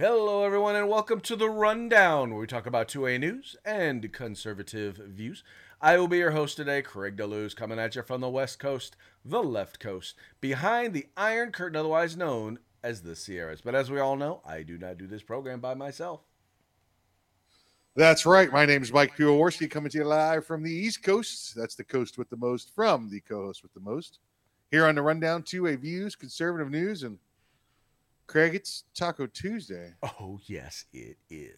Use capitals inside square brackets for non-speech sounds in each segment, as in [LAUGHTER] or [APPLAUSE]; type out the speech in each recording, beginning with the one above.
Hello, everyone, and welcome to the Rundown, where we talk about 2A news and conservative views. I will be your host today, Craig DeLuz, coming at you from the West Coast, the left coast, behind the Iron Curtain, otherwise known as the Sierras. But as we all know, I do not do this program by myself. That's right. My name is Mike Piwowarski, coming to you live from the East Coast. That's the coast with the most from the co-host with the most. Here on the Rundown, 2A views, conservative news, and Craig, it's Taco Tuesday. Oh, yes, it is.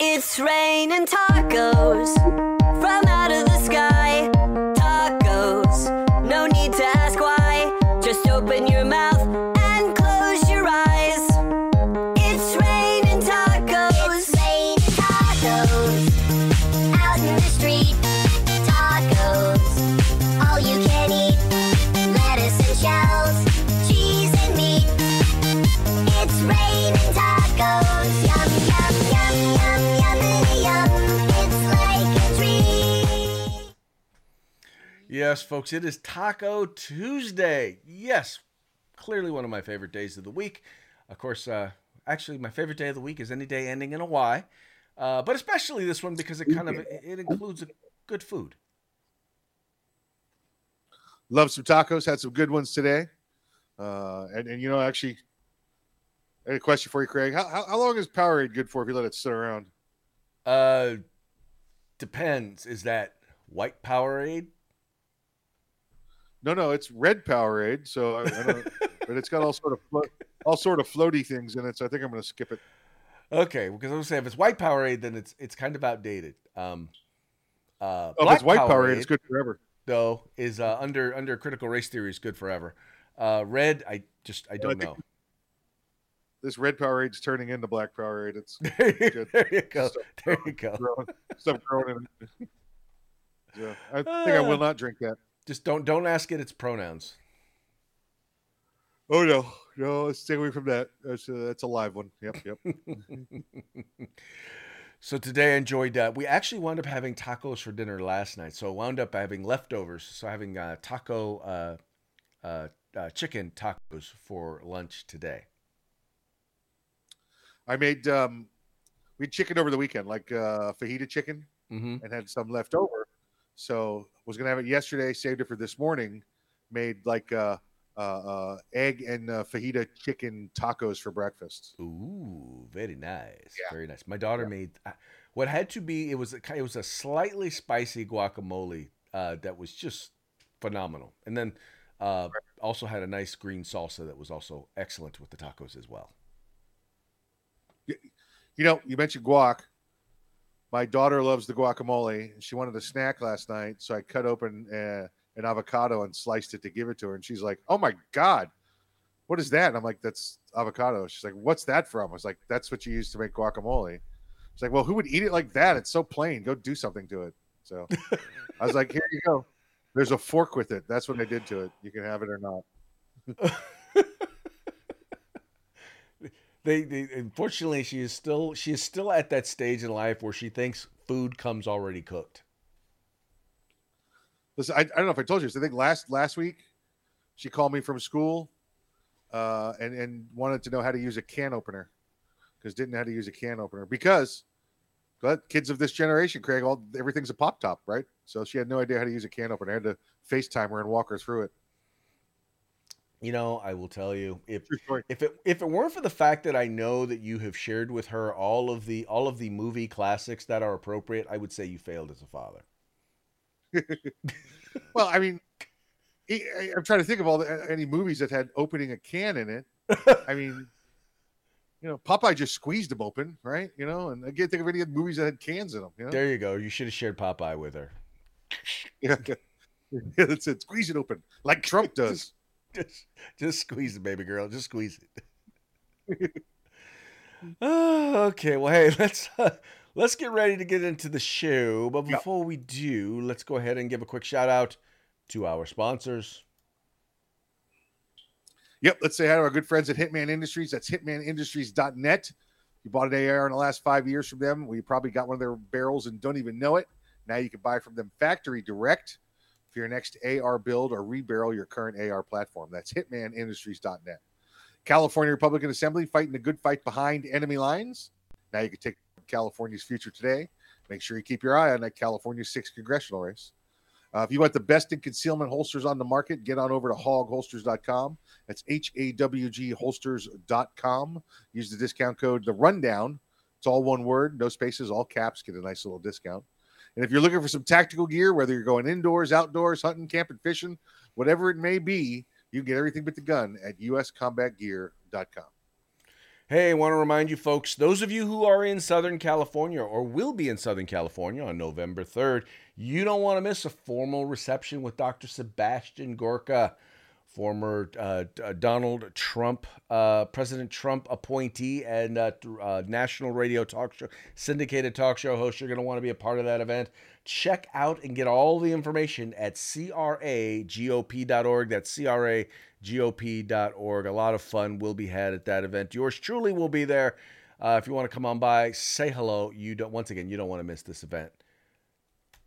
It's raining tacos from out of the sky. Yes, folks, it is Taco Tuesday. Yes, clearly one of my favorite days of the week. Of course, uh, actually, my favorite day of the week is any day ending in a Y, uh, but especially this one because it kind of it includes good food. Love some tacos. Had some good ones today. Uh, and, and you know, actually, I had a question for you, Craig. How, how, how long is Powerade good for if you let it sit around? Uh, depends. Is that white Powerade? No, no, it's red Powerade. So I, I don't, [LAUGHS] but it's got all sort of flo- all sort of floaty things in it. So I think I'm going to skip it. Okay, because I was saying if it's white Powerade, then it's it's kind of outdated. Um, uh, Oh, if it's white Powerade, it's good forever. though is uh, under under critical race theory is good forever. Uh, red, I just I don't think- know. This red Powerade's turning into black Powerade. It's [LAUGHS] there you go. Stuff There you go. growing, stuff growing in it. [LAUGHS] Yeah, I think I will not drink that. Just don't don't ask it its pronouns. Oh no, no, let's stay away from that. That's a, that's a live one. Yep, yep. [LAUGHS] So today I enjoyed. Uh, we actually wound up having tacos for dinner last night. So I wound up having leftovers. So having uh, taco uh, uh, uh, chicken tacos for lunch today. I made um, we had chicken over the weekend, like uh, fajita chicken, hmm and had some left over. So was gonna have it yesterday. Saved it for this morning. Made like uh, uh, uh, egg and uh, fajita chicken tacos for breakfast. Ooh, very nice. Yeah. Very nice. My daughter Yeah. made uh, what had to be. It was a, it was a slightly spicy guacamole uh, that was just phenomenal, and then uh, also had a nice green salsa that was also excellent with the tacos as well. You know, you mentioned guac. My daughter loves the guacamole. and She wanted a snack last night, so I cut open uh, an avocado and sliced it to give it to her. And she's like, "Oh my god, what is that?" And I'm like, "That's avocado." She's like, "What's that from?" I was like, "That's what you use to make guacamole." She's like, "Well, who would eat it like that? It's so plain. Go do something to it." So [LAUGHS] I was like, "Here you go. There's a fork with it. That's what I did to it. You can have it or not." [LAUGHS] They, they unfortunately she is still she is still at that stage in life where she thinks food comes already cooked. Listen, I, I don't know if I told you this. I think last last week she called me from school uh, and and wanted to know how to use a can opener because didn't know how to use a can opener because but kids of this generation, Craig, all everything's a pop top, right? So she had no idea how to use a can opener. I had to FaceTime her and walk her through it. You know, I will tell you if if it if it weren't for the fact that I know that you have shared with her all of the all of the movie classics that are appropriate, I would say you failed as a father. Well, I mean, I'm trying to think of all the any movies that had opening a can in it. [LAUGHS] I mean, you know, Popeye just squeezed them open, right? You know, and I can't think of any movies that had cans in them. You know, There you go. You should have shared Popeye with her. [LAUGHS] yeah, [LAUGHS] yeah, that's it. Squeeze it open like Trump does. [LAUGHS] Just just squeeze it, baby girl. Just squeeze it. Oh, [LAUGHS] [LAUGHS] okay. Well, hey, let's uh, let's get ready to get into the show. But before we do, let's go ahead and give a quick shout out to our sponsors. Yep. Let's say hi to our good friends at Hitman Industries. That's hitmanindustries.net. You bought an AR in the last five years from them. We probably got one of their barrels and don't even know it. Now you can buy from them factory direct for your next AR build or rebarrel your current AR platform. That's hitmanindustries.net. California Republican Assembly fighting the good fight behind enemy lines. Now you can take California's future today. Make sure you keep your eye on that California 6th congressional race. Uh, if you want the best in concealment holsters on the market, get on over to hawgholsters.com. That's H A W G holsters.com. Use the discount code The Rundown. It's all one word, no spaces, all caps. Get a nice little discount. And if you're looking for some tactical gear, whether you're going indoors, outdoors, hunting, camping, fishing, whatever it may be, you get everything but the gun at uscombatgear.com. Hey, I want to remind you folks, those of you who are in Southern California or will be in Southern California on November 3rd, you don't want to miss a formal reception with Dr. Sebastian Gorka, former uh, uh, Donald Trump, uh, President Trump appointee and uh, uh, national radio talk show, syndicated talk show host. You're going to want to be a part of that event. Check out and get all the information at cragop.org. That's cragop.org. A lot of fun will be had at that event. Yours truly will be there. Uh, if you want to come on by, say hello. You don't. Once again, you don't want to miss this event.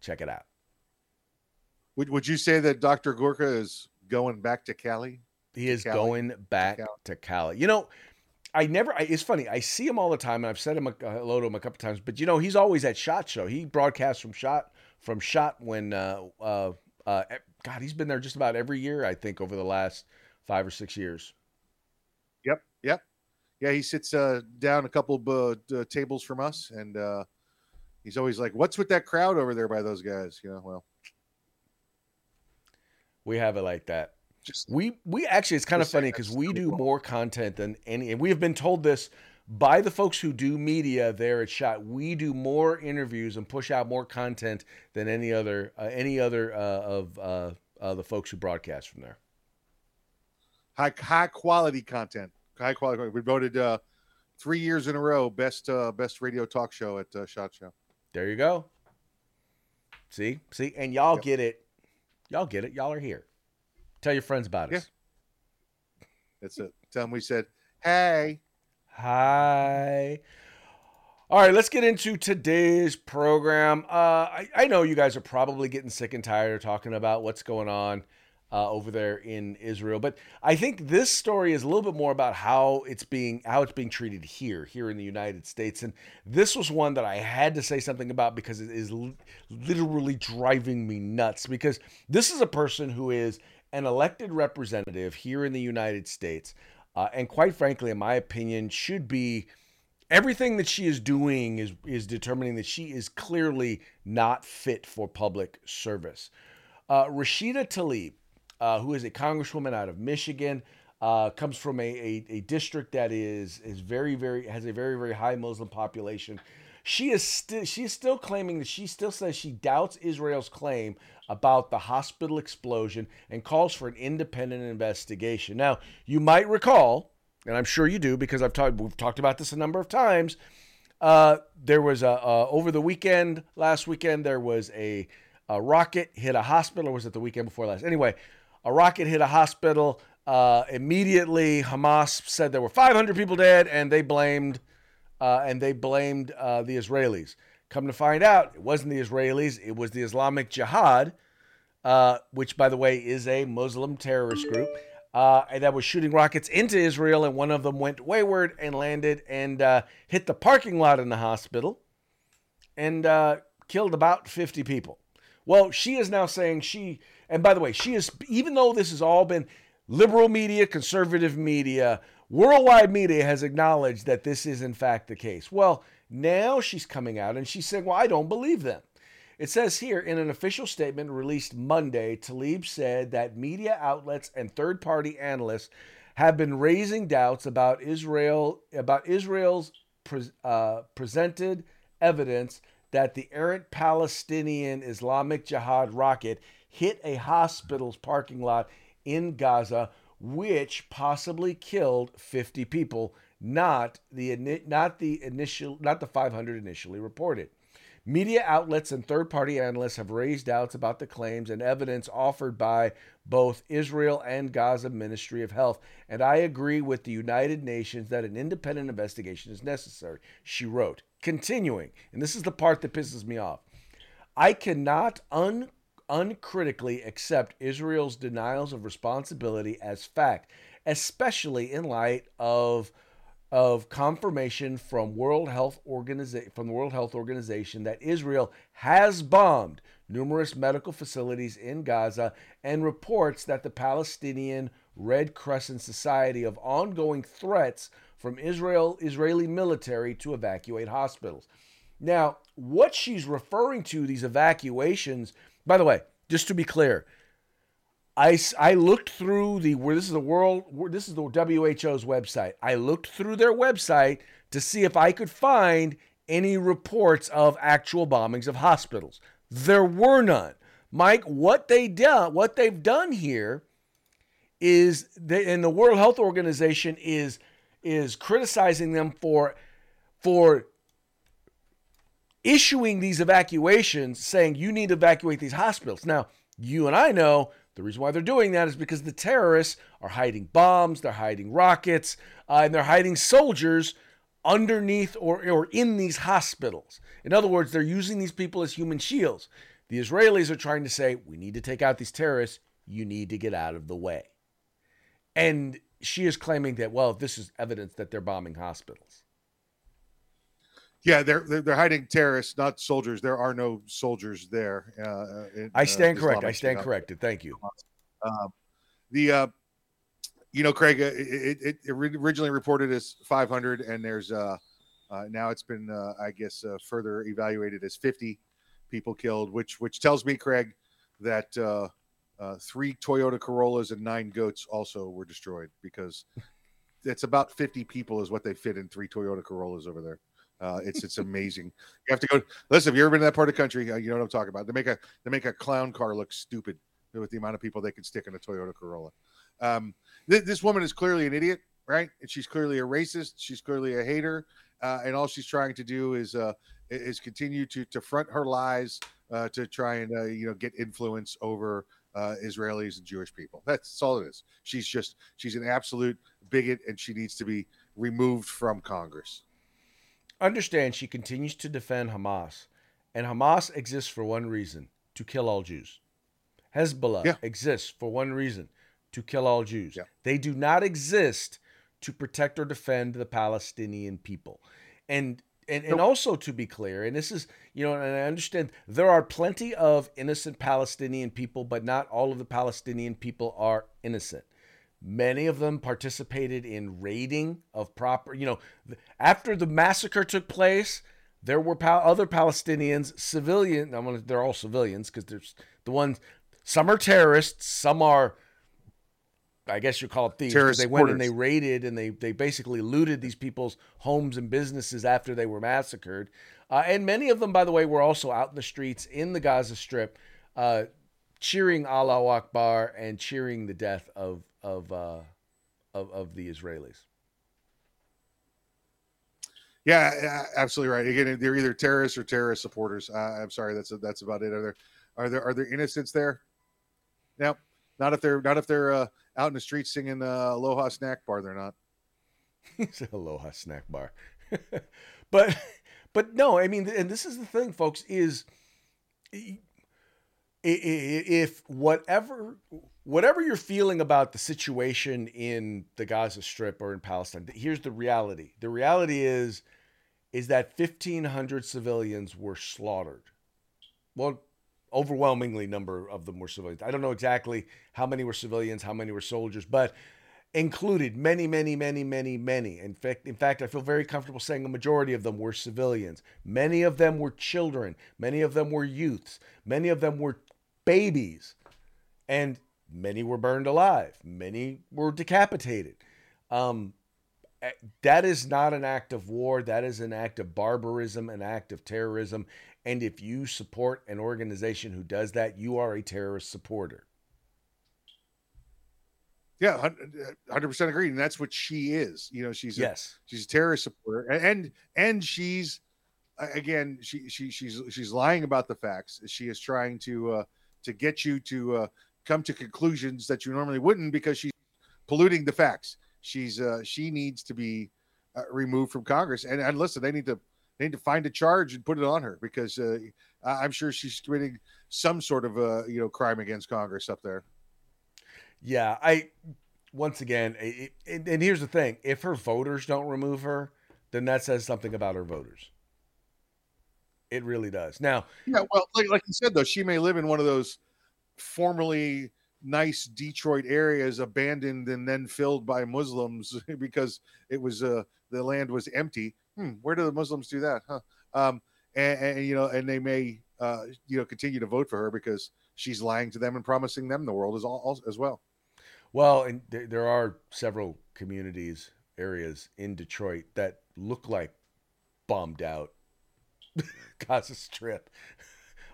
Check it out. Would, would you say that Dr. Gorka is going back to Cali? He is Cali. going back Cali. to Cali. You know, I never. I, it's funny. I see him all the time, and I've said him a, uh, hello to him a couple times. But you know, he's always at Shot Show. He broadcasts from Shot from Shot when. Uh, uh, uh, God, he's been there just about every year. I think over the last five or six years. Yep, yep. Yeah, he sits uh, down a couple of uh, tables from us, and uh, he's always like, "What's with that crowd over there by those guys?" You know, well, We have it like that. just We we actually it's kind of funny because we do cool. more content than any, and we have been told this by the folks who do media there at Shot. We do more interviews and push out more content than any other uh, any other uh, of uh, uh, the folks who broadcast from there. high high quality content. High quality. We voted uh, three years in a row best uh, best radio talk show at uh, Shot Show. There you go. See, see, and y'all Yep. get it. Y'all get it. Y'all are here. Tell your friends about us. That's it. Tell them we said, "Hey." Hi. All right, let's get into today's program. Uh, I, I know you guys are probably getting sick and tired of talking about what's going on uh, over there in Israel, but I think this story is a little bit more about how it's being how it's being treated here, here in the United States. And this was one that I had to say something about because it is li- literally driving me nuts. Because this is a person who is an elected representative here in the United States. Uh, and quite frankly, in my opinion, should be everything that she is doing is is determining that she is clearly not fit for public service. Uh, Rashida Tlaib, uh, who is a congresswoman out of Michigan, uh, comes from a, a, a district that is is very very has a very very high Muslim population. She is still she is still claiming that she still says she doubts Israel's claim about the hospital explosion and calls for an independent investigation. Now, you might recall, and I'm sure you do because I've talked we've talked about this a number of times. Uh, there was a uh, over the weekend last weekend there was a, a rocket hit a hospital. Was it the weekend before last? Anyway, a rocket hit a hospital. Uh, immediately, Hamas said there were 500 people dead, and they blamed uh, and they blamed uh, the Israelis. Come to find out, it wasn't the Israelis; it was the Islamic Jihad, uh, which, by the way, is a Muslim terrorist group, uh, and that was shooting rockets into Israel, and one of them went wayward and landed and uh, hit the parking lot in the hospital, and killed about 50 people. Well, she is now saying she, and by the way, she is, even though this has all been liberal media, conservative media, worldwide media has acknowledged that this is in fact the case. Well, now she's coming out and she's saying, Well, I don't believe them. It says here in an official statement released Monday, Tlaib said that media outlets and third party analysts have been raising doubts about Israel about Israel's pre- uh, presented evidence that the errant Palestinian Islamic Jihad rocket hit a hospital's parking lot in Gaza, which possibly killed 50 people, not the not the initial not the 500 initially reported. Media outlets and third party analysts have raised doubts about the claims and evidence offered by both Israel and Gaza Ministry of Health, and I agree with the United Nations that an independent investigation is necessary, she wrote. Continuing, and this is the part that pisses me off. I cannot un- uncritically accept Israel's denials of responsibility as fact, especially in light of of confirmation from World Health Organization from the World Health Organization that Israel has bombed numerous medical facilities in Gaza and reports that the Palestinian Red Crescent Society of ongoing threats from Israel Israeli military to evacuate hospitals. Now, what she's referring to these evacuations, by the way, just to be clear, I, I looked through the where this is the world this is the WHO's website. I looked through their website to see if I could find any reports of actual bombings of hospitals. There were none. Mike, what they done, what they've done here is they, and the World Health Organization is is criticizing them for for issuing these evacuations saying you need to evacuate these hospitals. Now, you and I know the reason why they're doing that is because the terrorists are hiding bombs, they're hiding rockets, uh, and they're hiding soldiers underneath or, or in these hospitals. In other words, they're using these people as human shields. The Israelis are trying to say, we need to take out these terrorists. You need to get out of the way. And she is claiming that, well, this is evidence that they're bombing hospitals. Yeah, they're they're, they're hiding terrorists, not soldiers. There are no soldiers there. Uh, in, I stand uh, correct. I stand corrected. Thank you. Um, the uh, you know, Craig, uh, it, it, it originally reported as 500, and there's uh, uh, now it's been, uh, I guess, uh, further evaluated as 50 people killed, which which tells me, Craig, that uh, uh, three Toyota Corollas and nine goats also were destroyed because it's about 50 people is what they fit in three Toyota Corollas over there. Uh, it's it's amazing. You have to go. Listen, if you ever been to that part of the country, uh, you know what I'm talking about. They make a they make a clown car look stupid with the amount of people they can stick in a Toyota Corolla. Um, th- this woman is clearly an idiot, right? And she's clearly a racist. She's clearly a hater, uh, and all she's trying to do is uh, is continue to to front her lies uh, to try and uh, you know get influence over uh, Israelis and Jewish people. That's, that's all it is. She's just she's an absolute bigot, and she needs to be removed from Congress. Understand she continues to defend Hamas, and Hamas exists for one reason to kill all Jews. Hezbollah Yeah. exists for one reason to kill all Jews. Yeah. They do not exist to protect or defend the Palestinian people. And and, and Nope. also to be clear, and this is, you know, and I understand there are plenty of innocent Palestinian people, but not all of the Palestinian people are innocent. Many of them participated in raiding of proper, you know, after the massacre took place, there were pal- other Palestinians, civilian. I'm gonna, they're all civilians because there's the ones. Some are terrorists. Some are, I guess you call it thieves. Terrorist They went and they raided and they they basically looted these people's homes and businesses after they were massacred. Uh, and many of them, by the way, were also out in the streets in the Gaza Strip, uh, cheering Allahu Akbar and cheering the death of of uh, of, of the Israelis. Yeah, absolutely right. Again, they're either terrorists or terrorist supporters. Uh, I'm sorry, that's that's about it. Are there are there are there innocents there? No, not if they're not if they're uh, out in the streets singing uh, Aloha Snack Bar. They're not. [LAUGHS] It's Aloha snack bar. [LAUGHS] but but no, I mean, and this is the thing, folks, is if whatever whatever you're feeling about the situation in the Gaza Strip or in Palestine, here's the reality. The reality is is that 1500 civilians were slaughtered. Well, overwhelmingly number of them were civilians. I don't know exactly how many were civilians, how many were soldiers, but included many, many, many, many, many. In fact, in fact, I feel very comfortable saying a majority of them were civilians. Many of them were children. Many of them were youths. Many of them were babies, and many were burned alive. Many were decapitated. Um, eh, that is not an act of war. That is an act of barbarism, an act of terrorism. And if you support an organization who does that, you are a terrorist supporter. Yeah, hundred percent agree, and that's what she is. You know, she's a, Yes. she's a terrorist supporter, and and, she's uh, again she she she's she's lying about the facts. She is trying to uh, to get you to uh, come to conclusions that you normally wouldn't because she's polluting the facts. She's uh, she needs to be uh, removed from Congress, and and listen, they need to they need to find a charge and put it on her because uh, I'm sure she's committing some sort of uh, you know crime against Congress up there. Yeah, I once again, it, it, and here's the thing: if her voters don't remove her, then that says something about her voters. It really does. Now, Yeah, well, like like you said though, she may live in one of those formerly nice Detroit areas, abandoned and then filled by Muslims [LAUGHS] because it was uh the land was empty. Hmm, where do the Muslims do that? Huh? Um, and, and you know, and they may uh you know continue to vote for her because she's lying to them and promising them the world as all, as well. well, and there, there are several communities, areas in Detroit that look like bombed out [LAUGHS] Gaza Strip.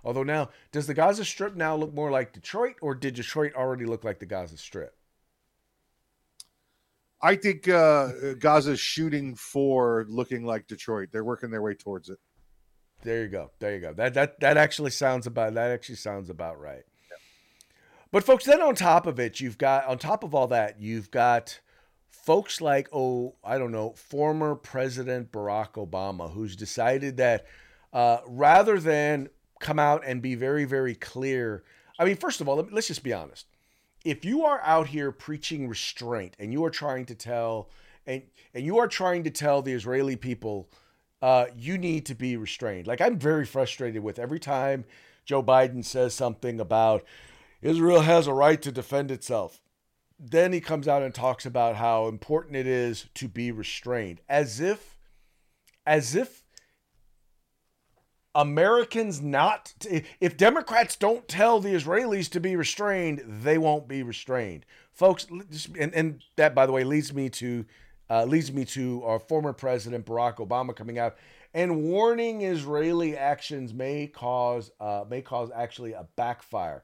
Although now, does the Gaza Strip now look more like Detroit, or did Detroit already look like the Gaza Strip? I think uh Gaza's shooting for looking like Detroit. They're working their way towards it. There you go. There you go. That that that actually sounds about that actually sounds about right. But folks, then on top of it, you've got on top of all that, you've got folks like oh, I don't know, former President Barack Obama, who's decided that uh, rather than come out and be very very clear. I mean, first of all, let's just be honest. If you are out here preaching restraint and you are trying to tell and and you are trying to tell the Israeli people uh, you need to be restrained. Like I'm very frustrated with every time Joe Biden says something about Israel has a right to defend itself. Then he comes out and talks about how important it is to be restrained, as if, as if Americans not if Democrats don't tell the Israelis to be restrained, they won't be restrained, folks. And, and that, by the way, leads me to uh, leads me to our former president Barack Obama coming out and warning Israeli actions may cause uh, may cause actually a backfire.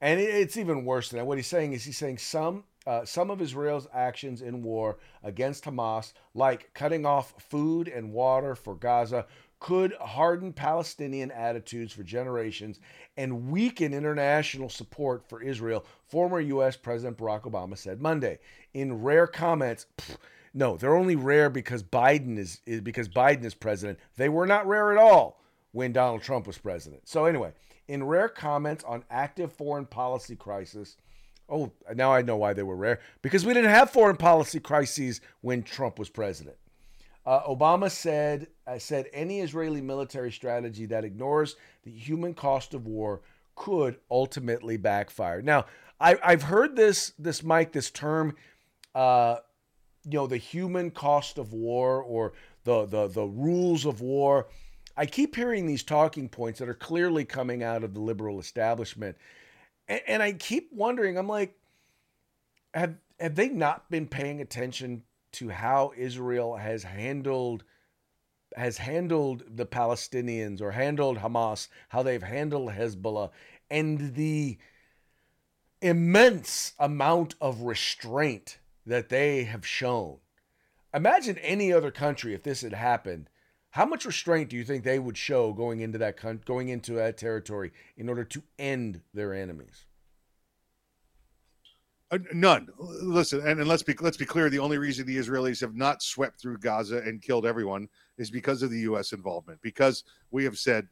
And it- it's even worse than that. What he's saying is he's saying some uh, some of Israel's actions in war against Hamas, like cutting off food and water for Gaza, could harden Palestinian attitudes for generations and weaken international support for Israel, former U.S. President Barack Obama said Monday. In rare comments, pff, no, they're only rare because Biden is, is because Biden is president. They were not rare at all when Donald Trump was president. So anyway, in rare comments on active foreign policy crisis, oh, now I know why they were rare because we didn't have foreign policy crises when Trump was president. Uh, Obama said uh, said any Israeli military strategy that ignores the human cost of war could ultimately backfire. Now, I, I've heard this this Mike this term, uh, you know, the human cost of war or the the the rules of war. I keep hearing these talking points that are clearly coming out of the liberal establishment, and, and I keep wondering. I'm like, have have they not been paying attention to how Israel has handled has handled the Palestinians or handled Hamas, how they've handled Hezbollah, and the immense amount of restraint that they have shown. Imagine any other country if this had happened. How much restraint do you think they would show going into that going into that territory in order to end their enemies? Uh, none. Listen, and, and let's be let's be clear. The only reason the Israelis have not swept through Gaza and killed everyone is because of the U.S. involvement. Because we have said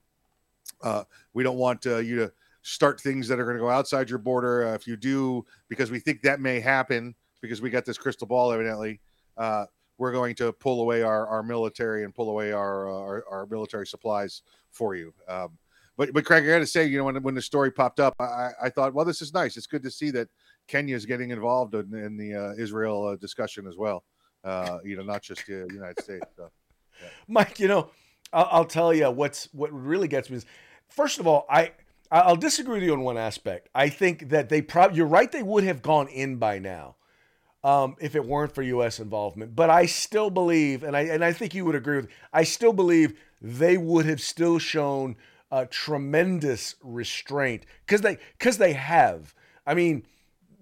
uh, we don't want uh, you to start things that are going to go outside your border. Uh, if you do, because we think that may happen, because we got this crystal ball, evidently, uh, we're going to pull away our, our military and pull away our, uh, our our military supplies for you. Um, but but Craig, I got to say, you know, when when the story popped up, I, I thought, well, this is nice. It's good to see that Kenya is getting involved in, in the uh, Israel uh, discussion as well. Uh, you know, not just the United States. So. Mike, you know, I'll, I'll tell you what's what really gets me is, first of all, I I'll disagree with you on one aspect. I think that they probably you're right. They would have gone in by now um, if it weren't for U.S. involvement. But I still believe, and I and I think you would agree with. I still believe they would have still shown tremendous restraint because they because they have. I mean,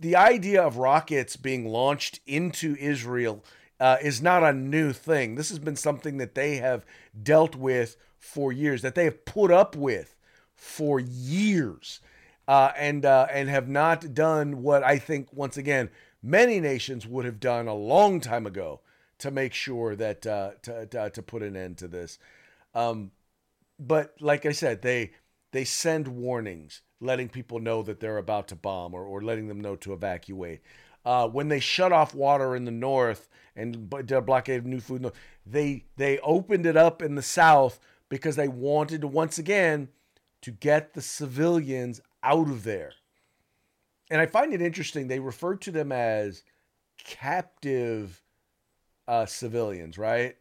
the idea of rockets being launched into Israel uh, is not a new thing. This has been something that they have dealt with for years, that they have put up with for years, uh, and uh, and have not done what I think once again many nations would have done a long time ago to make sure that uh, to, to to put an end to this. Um, but like I said, they they send warnings, letting people know that they're about to bomb or, or letting them know to evacuate. Uh, when they shut off water in the north and did a blockade of new food, they they opened it up in the south because they wanted to once again to get the civilians out of there. And I find it interesting. They refer to them as captive uh, civilians, right?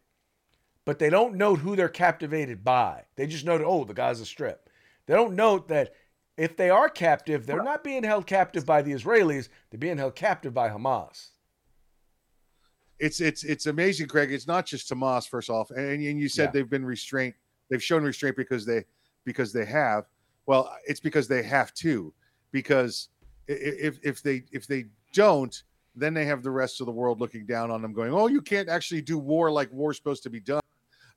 But they don't note who they're captivated by. They just note, oh, the Gaza Strip. They don't note that if they are captive, they're not being held captive by the Israelis. They're being held captive by Hamas. it's it's it's amazing, Craig. It's not just Hamas, first off, and, and you said Yeah. they've been restraint. They've shown restraint because they because they have. Well, it's because they have to. Because if if they if they don't, then they have the rest of the world looking down on them, going, "Oh, you can't actually do war like war's supposed to be done."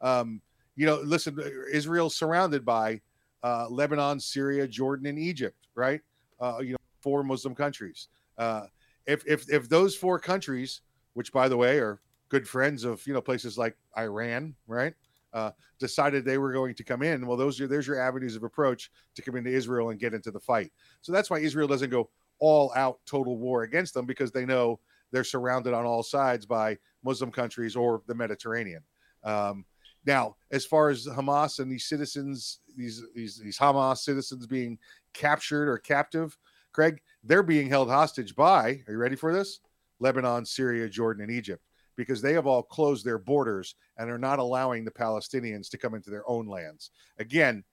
Um, you know, listen, Israel's surrounded by uh, Lebanon, Syria, Jordan, and Egypt, right? Uh, you know, four Muslim countries. Uh, if if if those four countries which by the way are good friends of you know places like Iran, right? Uh, decided they were going to come in. Well, those are there's your avenues of approach to come into Israel and get into the fight. So that's why Israel doesn't go all out total war against them because they know they're surrounded on all sides by Muslim countries or the Mediterranean. Um, now, as far as Hamas and these citizens, these these these Hamas citizens being captured or captive, Craig, they're being held hostage by. Are you ready for this? Lebanon, Syria, Jordan, and Egypt, because they have all closed their borders and are not allowing the Palestinians to come into their own lands. Again,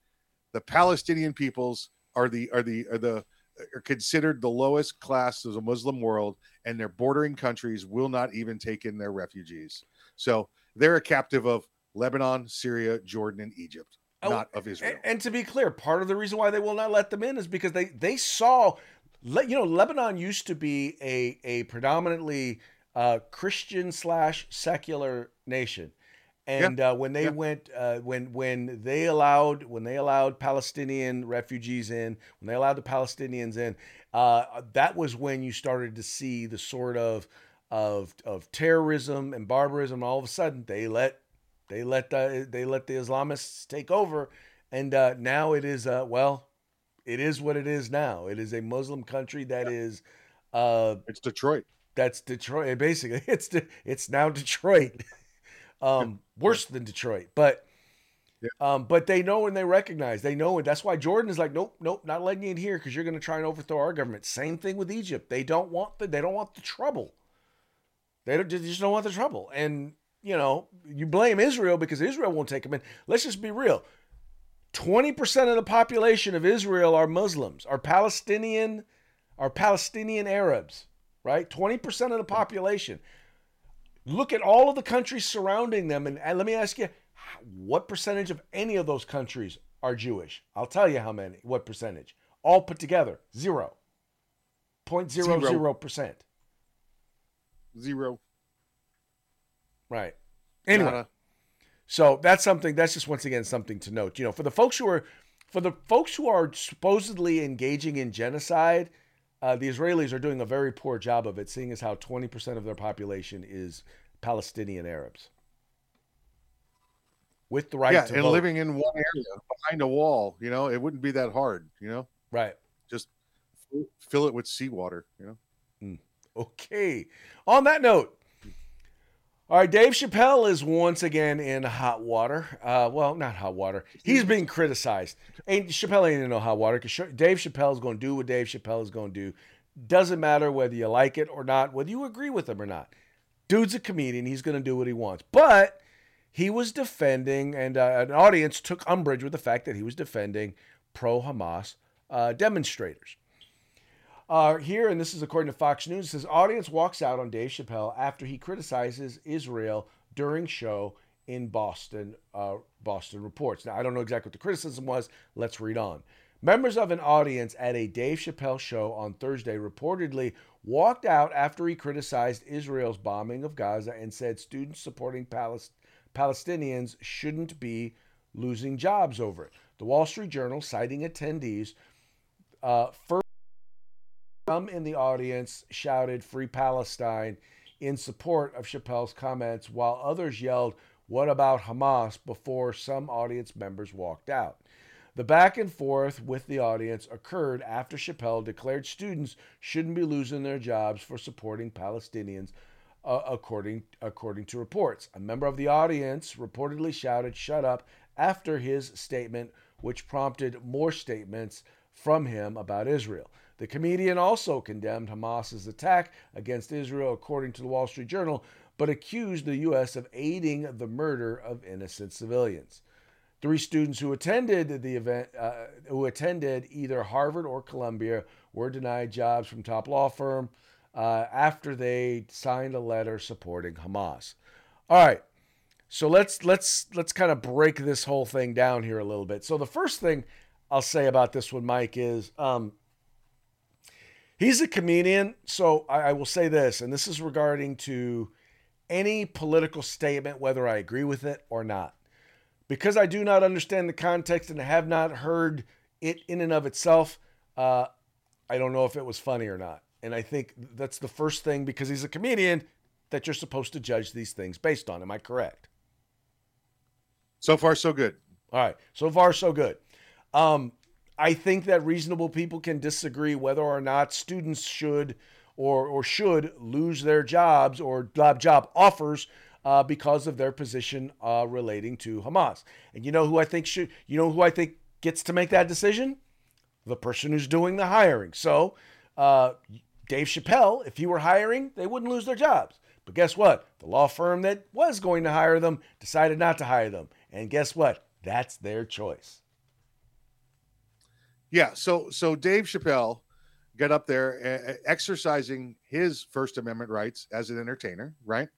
the Palestinian peoples are the are the are the are considered the lowest class of the Muslim world, and their bordering countries will not even take in their refugees. So they're a captive of Lebanon, Syria, Jordan, and Egypt, Oh, not of Israel. And, and to be clear, part of the reason why they will not let them in is because they they saw, you know, Lebanon used to be a a predominantly uh, Christian slash secular nation, and uh, when they Yeah. went uh, when when they allowed when they allowed Palestinian refugees in, when they allowed the Palestinians in, uh, that was when you started to see the sort of of of terrorism and barbarism. All of a sudden, they let they let the they let the Islamists take over, and uh, now it is uh, well, it is what it is now. It is a Muslim country that is uh, it's Detroit. that's Detroit. Basically, [LAUGHS] it's de- it's now Detroit. [LAUGHS] um, worse than Detroit, but Yeah. um, but they know and they recognize. They know it. That's why Jordan is like, nope, nope, not letting you in here because you're going to try and overthrow our government. Same thing with Egypt. They don't want the they don't want the trouble. They don't they just don't want the trouble. And you know, you blame Israel because Israel won't take them in. Let's just be real. 20% of the population of Israel are Muslims, are Palestinian, are Palestinian Arabs, right? 20% of the population. Look at all of the countries surrounding them, and, and let me ask you, what percentage of any of those countries are Jewish? I'll tell you how many, what percentage. All put together, zero. 0.00%. Zero. Right. Anyway. So that's something. That's just once again something to note. You know, for the folks who are, for the folks who are supposedly engaging in genocide, uh, the Israelis are doing a very poor job of it, seeing as how twenty percent of their population is Palestinian Arabs, with the right yeah, to and vote. living in one area behind a wall, you know, it wouldn't be that hard, you know. right. Just fill it with seawater, you know. Okay. On that note, all right, Dave Chappelle is once again in hot water. Uh, well, not hot water. He's being criticized. Ain't Chappelle ain't in no hot water because Dave Chappelle is going to do what Dave Chappelle is going to do. Doesn't matter whether you like it or not, whether you agree with him or not. Dude's a comedian. He's going to do what he wants. But he was defending, and uh, an audience took umbrage with the fact that he was defending pro Hamas uh, demonstrators. Uh, here, and this is according to Fox News, says audience walks out on Dave Chappelle after he criticizes Israel during show in Boston. Uh, Boston reports. Now, I don't know exactly what the criticism was. Let's read on. Members of an audience at a Dave Chappelle show on Thursday reportedly walked out after he criticized Israel's bombing of Gaza and said students supporting Palis- Palestinians shouldn't be losing jobs over it. The Wall Street Journal, citing attendees, uh, first some in the audience shouted Free Palestine in support of Chappelle's comments, while others yelled, What about Hamas? before some audience members walked out. The back and forth with the audience occurred after Chappelle declared students shouldn't be losing their jobs for supporting Palestinians, uh, according according to reports. A member of the audience reportedly shouted "Shut up!" after his statement, which prompted more statements from him about Israel. The comedian also condemned Hamas's attack against Israel, according to the Wall Street Journal, but accused the U.S. of aiding the murder of innocent civilians. Three students who attended the event, uh, who attended either Harvard or Columbia, were denied jobs from top law firm uh, after they signed a letter supporting Hamas. All right, so let's let's let's kind of break this whole thing down here a little bit. So the first thing I'll say about this one, Mike, is um, he's a comedian. So I, I will say this, and this is regarding to any political statement, whether I agree with it or not because I do not understand the context and have not heard it in and of itself, uh, I don't know if it was funny or not. And I think that's the first thing because he's a comedian that you're supposed to judge these things based on. Am I correct? So far, so good. All right. So far, so good. Um, I think that reasonable people can disagree whether or not students should or or should lose their jobs or job job offers uh, because of their position uh, relating to Hamas. And you know who I think should, you know who I think gets to make that decision? The person who's doing the hiring. So, uh, Dave Chappelle, if he were hiring, they wouldn't lose their jobs. But guess what? The law firm that was going to hire them decided not to hire them. And guess what? That's their choice. Yeah. So so Dave Chappelle got up there uh, exercising his First Amendment rights as an entertainer, right?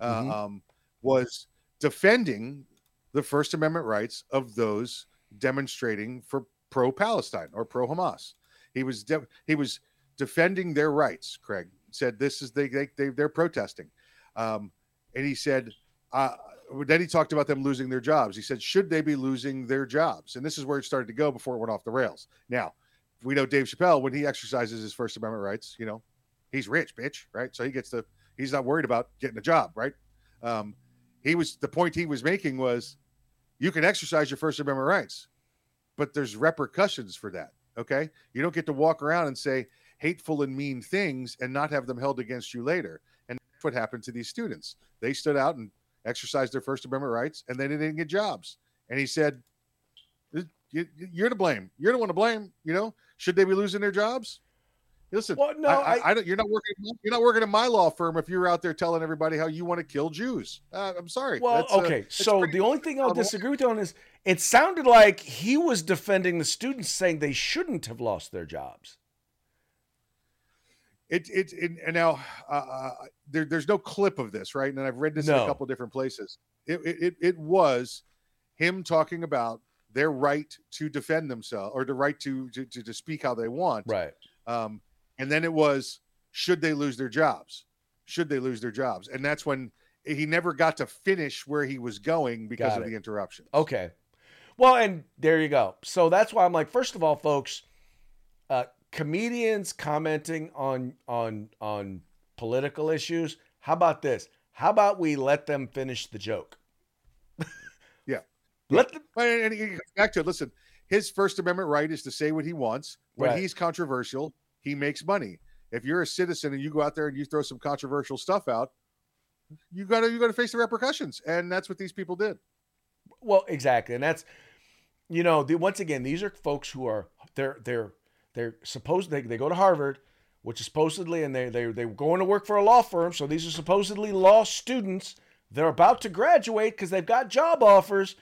Mhm. Uh, um, was defending the First Amendment rights of those demonstrating for pro-Palestine or pro-Hamas. He was de- he was defending their rights. Craig said, "This is they they, they they're protesting," um, and he said. Uh, then he talked about them losing their jobs. He said, "Should they be losing their jobs?" And this is where it started to go before it went off the rails. Now, we know Dave Chappelle when he exercises his First Amendment rights. You know, he's rich, bitch, right? So he gets to. He's not worried about getting a job, right? Um, he was the point he was making was, you can exercise your First Amendment rights, but there's repercussions for that. Okay, you don't get to walk around and say hateful and mean things and not have them held against you later. And that's what happened to these students. They stood out and exercised their First Amendment rights, and they didn't get jobs. And he said, "You- "You're to blame. You're the one to blame. You know, should they be losing their jobs?" Listen, Well, no, I, I, I- don't. You're not working. You're not working in my law firm if you're out there telling everybody how you want to kill Jews. Uh, I'm sorry. Well, That's, uh, okay. that's so pretty- the only thing I'll disagree with you on is it sounded like he was defending the students, saying they shouldn't have lost their jobs. It it, it and now uh, uh, there, there's no clip of this, right? And I've read this in a couple different places. It, it it was him talking about their right to defend themselves or the right to to to, to speak how they want. Right. Um, and then it was should they lose their jobs? Should they lose their jobs? And that's when he never got to finish where he was going because of the interruption. Okay. Well, and there you go. So that's why I'm like, first of all, folks, uh, comedians commenting on on on political issues. How about this? How about we let them finish the joke? [LAUGHS] Yeah. Let them. And he back to it. Listen, his First Amendment right is to say what he wants. When Right. he's controversial, he makes money. If you're a citizen and you go out there and you throw some controversial stuff out, you gotta you gotta face the repercussions. And that's what these people did. Well, exactly, and that's you know, the, once again, these are folks who are they're they're they're supposed they, they go to Harvard, which is supposedly, and they they they're going to work for a law firm. So these are supposedly law students. They're about to graduate because they've got job offers.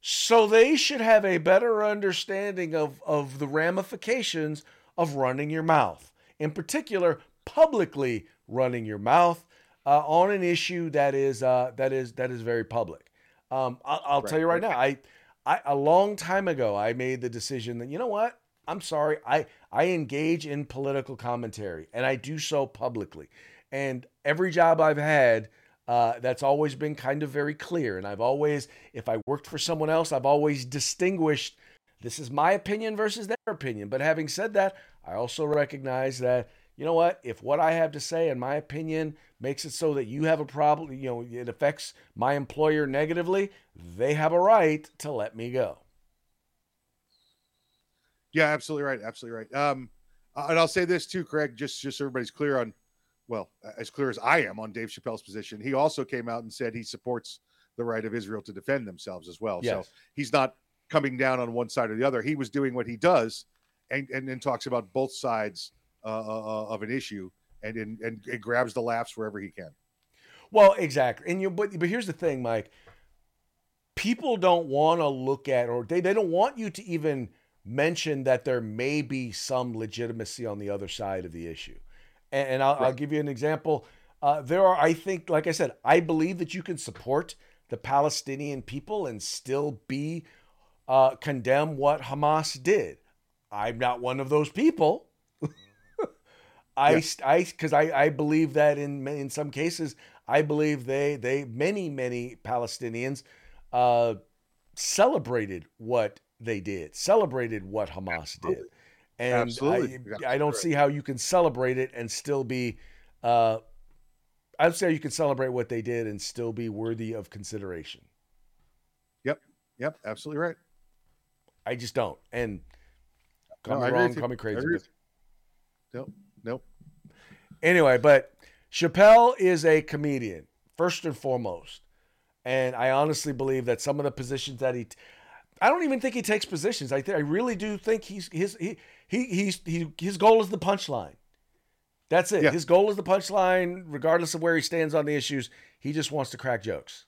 So they should have a better understanding of of the ramifications of running your mouth, in particular, publicly running your mouth uh, on an issue that is uh, that is that is very public. Um, I'll, I'll tell you right right. now, I, I a long time ago, I made the decision that you know what, I'm sorry, I I engage in political commentary and I do so publicly, and every job I've had. Uh, that's always been kind of very clear. And I've always, if I worked for someone else, I've always distinguished this is my opinion versus their opinion. But having said that, I also recognize that, you know what, if what I have to say and my opinion makes it so that you have a problem, you know, it affects my employer negatively, they have a right to let me go. Yeah, absolutely right. Absolutely right. Um, uh, and I'll say this too, Craig, just just so everybody's clear on, well, as clear as I am on Dave Chappelle's position. He also came out and said he supports the right of Israel to defend themselves as well. Yes. So he's not coming down on one side or the other. He was doing what he does, and and then talks about both sides uh, uh, of an issue, and and and, and grabs the laughs wherever he can. Well, exactly. And you but but here's the thing, Mike. People don't want to look at or they, they don't want you to even mention that there may be some legitimacy on the other side of the issue. And, and I'll, I'll give you an example. Uh, there are, I think, like I said, I believe that you can support the Palestinian people and still be uh, condemn what Hamas did. I'm not one of those people. [LAUGHS] I, Yeah. I, because I, I believe that in in some cases, I believe they, they, many, many Palestinians, uh, celebrated what they did, celebrated what Hamas did, and Absolutely. I, I don't see how you can celebrate it and still be, uh, I'd say you can celebrate what they did and still be worthy of consideration. Yep, Yep. absolutely right. I just don't. And call No, me wrong, call me crazy. Nope, nope. Anyway, but Chappelle is a comedian first and foremost, and I honestly believe that some of the positions that he, I don't even think he takes positions. I th- I really do think he's his he he he's he his goal is the punchline. That's it. Yeah. His goal is the punchline, regardless of where he stands on the issues. He just wants to crack jokes.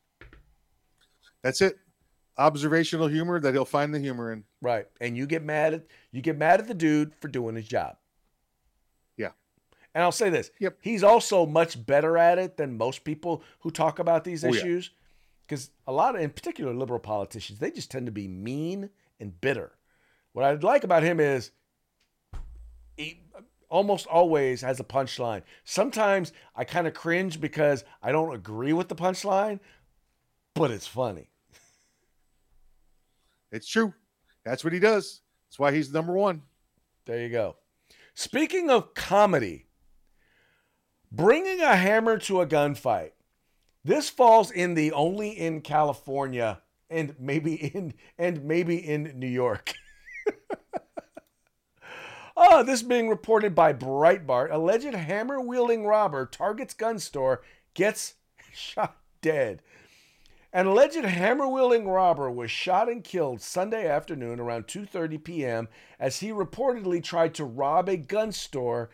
That's it. Observational humor that he'll find the humor in. Right. And you get mad at you get mad at the dude for doing his job. Yeah. And I'll say this. Yep. He's also much better at it than most people who talk about these Oh, yeah. Because a lot of in particular liberal politicians, they just tend to be mean and bitter. What I like about him is he almost always has a punchline. Sometimes I kind of cringe because I don't agree with the punchline, but it's funny. It's true. That's what he does. That's why he's number one. There you go. Speaking of comedy, bringing a hammer to a gunfight. This falls in the only in California and maybe in and maybe in New York. oh, [LAUGHS] this being reported by Breitbart, alleged hammer wielding robber targets gun store, gets [LAUGHS] shot dead. An alleged hammer-wielding robber was shot and killed Sunday afternoon around 2:30 p.m. as he reportedly tried to rob a gun store,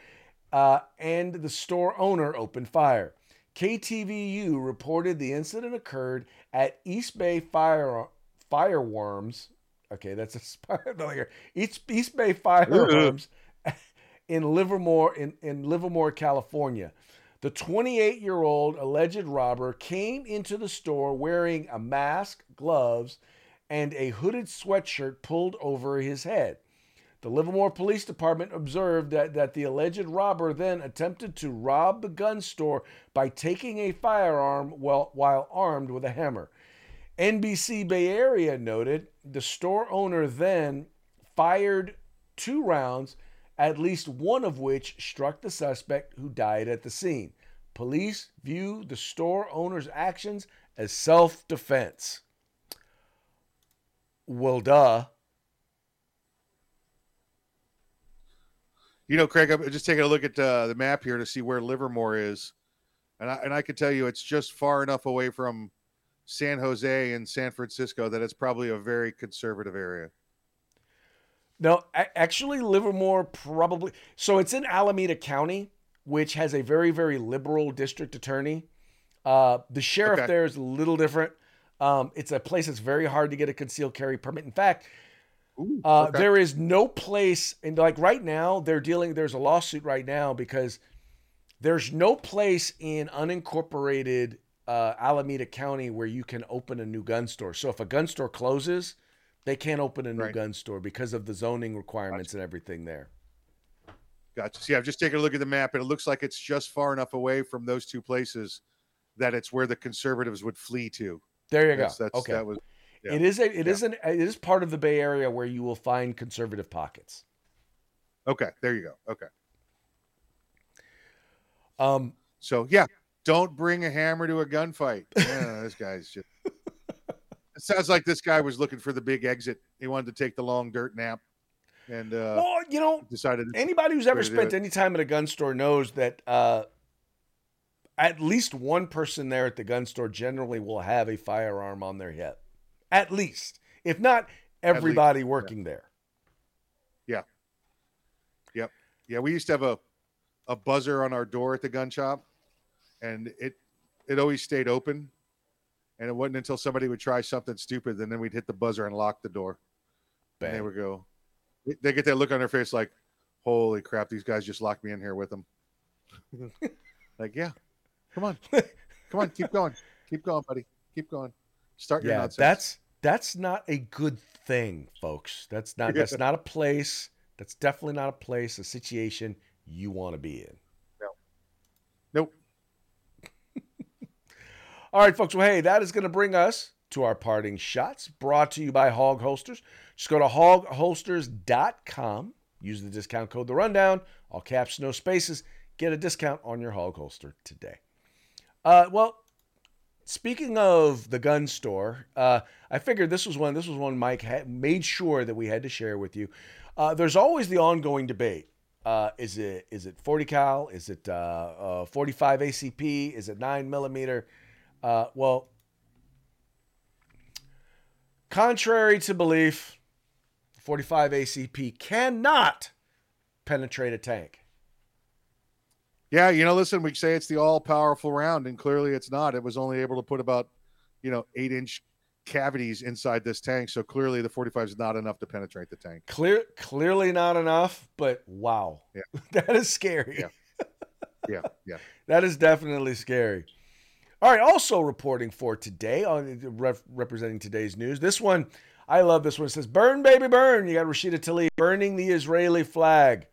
uh, and the store owner opened fire. KTVU reported the incident occurred at East Bay Fire Fireworms. Okay, that's a [LAUGHS] here. East East Bay Firearms [LAUGHS] in Livermore in, in Livermore, California. The 28 year old alleged robber came into the store wearing a mask, gloves, and a hooded sweatshirt pulled over his head. The Livermore Police Department observed that, that the alleged robber then attempted to rob the gun store by taking a firearm while, while armed with a hammer. NBC Bay Area noted the store owner then fired two rounds, at least one of which struck the suspect who died at the scene. Police view the store owner's actions as self defense. Well, duh. You know, Craig, I'm just taking a look at uh, the map here to see where Livermore is, and I, and I can tell you it's just far enough away from San Jose and San Francisco that it's probably a very conservative area. No, actually, Livermore probably. So it's in Alameda County, which has a very, very liberal district attorney. Uh, the sheriff Okay. there is a little different. Um, it's a place that's very hard to get a concealed carry permit. In fact, Ooh, uh, okay. there is no place, and like right now, they're dealing. There's a lawsuit right now because there's no place in unincorporated uh, Alameda County where you can open a new gun store. So if a gun store closes, they can't open a new Right. gun store because of the zoning requirements and everything there. Gotcha. See, I've just taken a look at the map, and it looks like it's just far enough away from those two places that it's where the conservatives would flee to. There you That's, go. that's okay. that was yeah. It is a it Yeah. is an it is part of the Bay Area where you will find conservative pockets. okay. There you go. Okay. Um, So yeah, don't bring a hammer to a gunfight. Yeah, this guy's just. [LAUGHS] It sounds like this guy was looking for the big exit. He wanted to take the long dirt nap. and uh, well, you know, decided. anybody who's ever way to do spent any time at a gun store knows that uh, at least one person there at the gun store generally will have a firearm on their hip. At least, if not everybody working there. Yeah, Yep. Yeah, we used to have a a buzzer on our door at the gun shop, and it it always stayed open. And it wasn't until somebody would try something stupid, and then we'd hit the buzzer and lock the door. And they Bang. would go. They get that look on their face, like, "Holy crap! These guys just locked me in here with them." [LAUGHS] like, yeah, come on, come on, keep going, keep going, buddy, keep going. Start your yeah, nonsense. that's that's not a good thing, folks. That's not that's [LAUGHS] not a place. That's definitely not a place, a situation you want to be in. No. Nope. [LAUGHS] All right, folks. Well, hey, that is going to bring us to our parting shots brought to you by Hawg Holsters. Just go to hawgholsters.com. Use the discount code The Rundown, all caps, no spaces. Get a discount on your Hawg Holster today. Uh, well, speaking of the gun store, uh, I figured this was one. This was one Mike had made sure that we had to share with you. Uh, there's always the ongoing debate. Uh, is it is it 40 cal? Is it uh, uh, 45 ACP? Is it nine millimeter? Uh, well, contrary to belief, 45 ACP cannot penetrate a tank. Yeah, you know, listen, we say it's the all powerful round, and clearly it's not. It was only able to put about, you know, eight inch cavities inside this tank. So clearly the 45 is not enough to penetrate the tank. Clear, clearly not enough, but wow, Yeah. [LAUGHS] that is scary. Yeah. [LAUGHS] Yeah, yeah. That is definitely scary. All right, also reporting for today on rep- representing today's news. This one, I love this one. It says, "Burn, baby, burn." You got Rashida Tlaib burning the Israeli flag.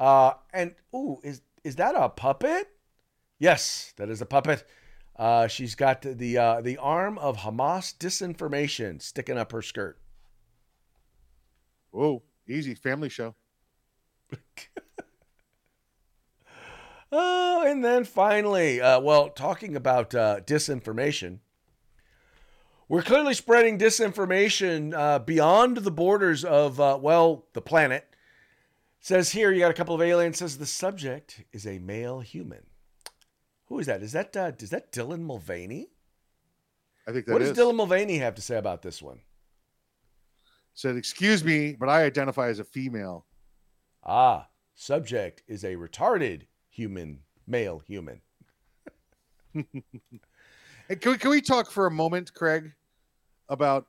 Uh, and ooh, is is that a puppet? Yes, that is a puppet. Uh, she's got the the, uh, the arm of Hamas disinformation sticking up her skirt. Whoa, easy family show. [LAUGHS] Oh, and then finally, uh, well, talking about uh, disinformation, we're clearly spreading disinformation uh, beyond the borders of, uh, well, the planet. Says here, you got a couple of aliens. Says the subject is a male human. Who is that? Is that uh, is that Dylan Mulvaney? I think that what does is. Dylan Mulvaney have to say about this one? Said, excuse me, but I identify as a female. Ah, subject is a retarded human, male human. [LAUGHS] Hey, can we, can we talk for a moment, Craig, about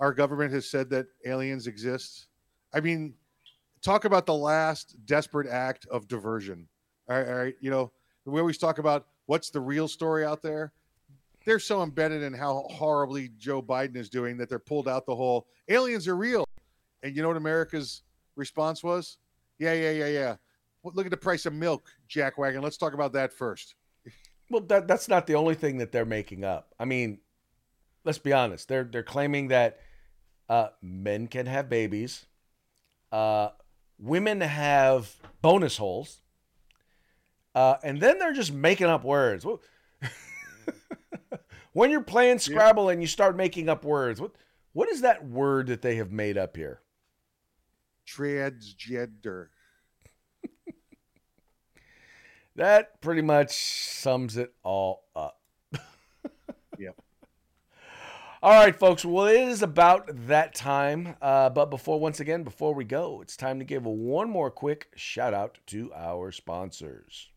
our government has said that aliens exist? I mean, talk about the last desperate act of diversion. All right, all right, you know, we always talk about what's the real story out there. They're so embedded in how horribly Joe Biden is doing that they're pulled out the whole aliens are real. And you know what America's response was? Yeah, yeah, yeah, yeah. Well, Look at the price of milk, jackwagon. Let's talk about that first. Well, that that's not the only thing that they're making up. I mean, let's be honest. They're they're claiming that uh, men can have babies, uh, women have bonus holes, uh, and then they're just making up words. [LAUGHS] When you're playing Scrabble and you start making up words, what what is that word that they have made up here? Transgender. That pretty much sums it all up. Yep. All right, folks. Well, it is about that time. Uh, but before, once again, before we go, it's time to give one more quick shout out to our sponsors.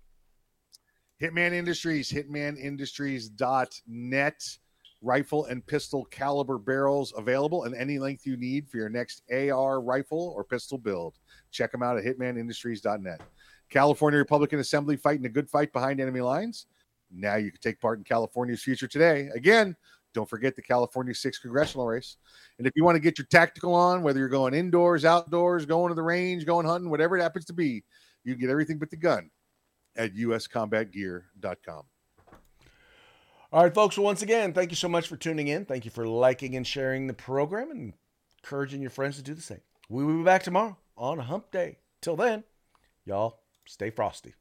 Hitman Industries, hitmanindustries.net. Rifle and pistol caliber barrels available in any length you need for your next AR rifle or pistol build. Check them out at hitmanindustries.net. California Republican Assembly fighting a good fight behind enemy lines. Now you can take part in California's future today. Again, don't forget the California 6th congressional race. And if you want to get your tactical on, whether you're going indoors, outdoors, going to the range, going hunting, whatever it happens to be, you get everything but the gun at uscombatgear.com. All right, folks. Well, once again, thank you so much for tuning in. Thank you for liking and sharing the program and encouraging your friends to do the same. We will be back tomorrow on Hump Day. Till then, y'all stay frosty.